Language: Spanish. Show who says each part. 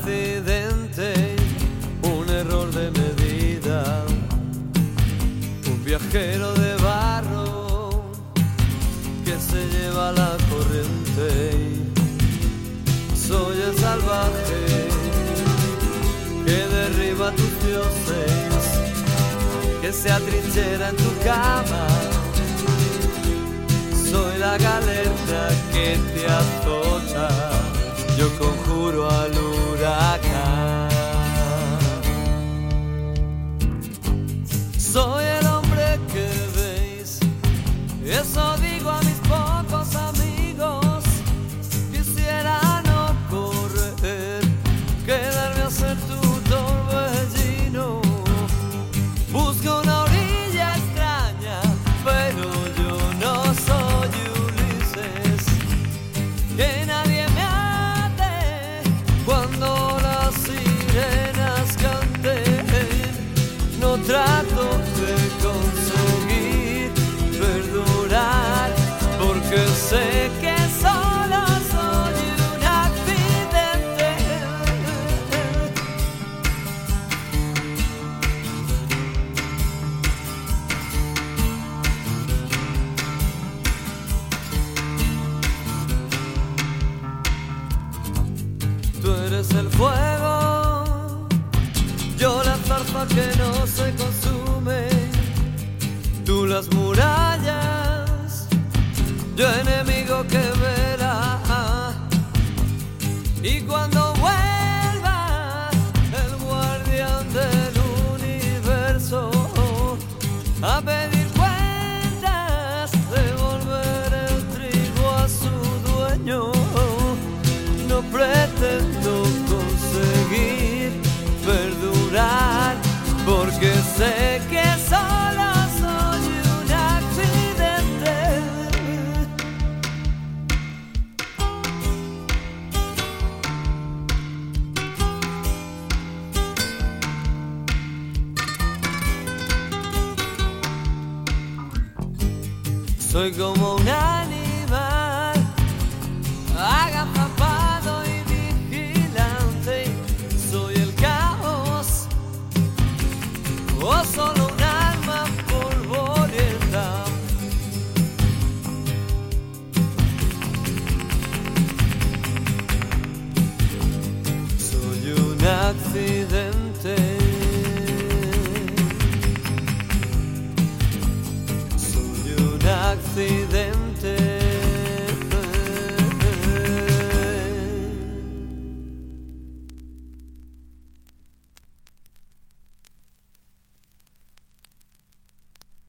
Speaker 1: accidente, un error de medida, un viajero de barro que se lleva la corriente. Soy el salvaje que derriba tus dioses, que se atrinchera en tu cama. Soy la galerna que te azota, Soy El fuego, yo la zarpa que no se consume, tú las murallas, yo enemigo que verá. Y cuando vuelva el guardián del universo a pedir no pretendo conseguir perdurar, porque sé que solo soy un accidente. Soy como un animal Soy un accidente.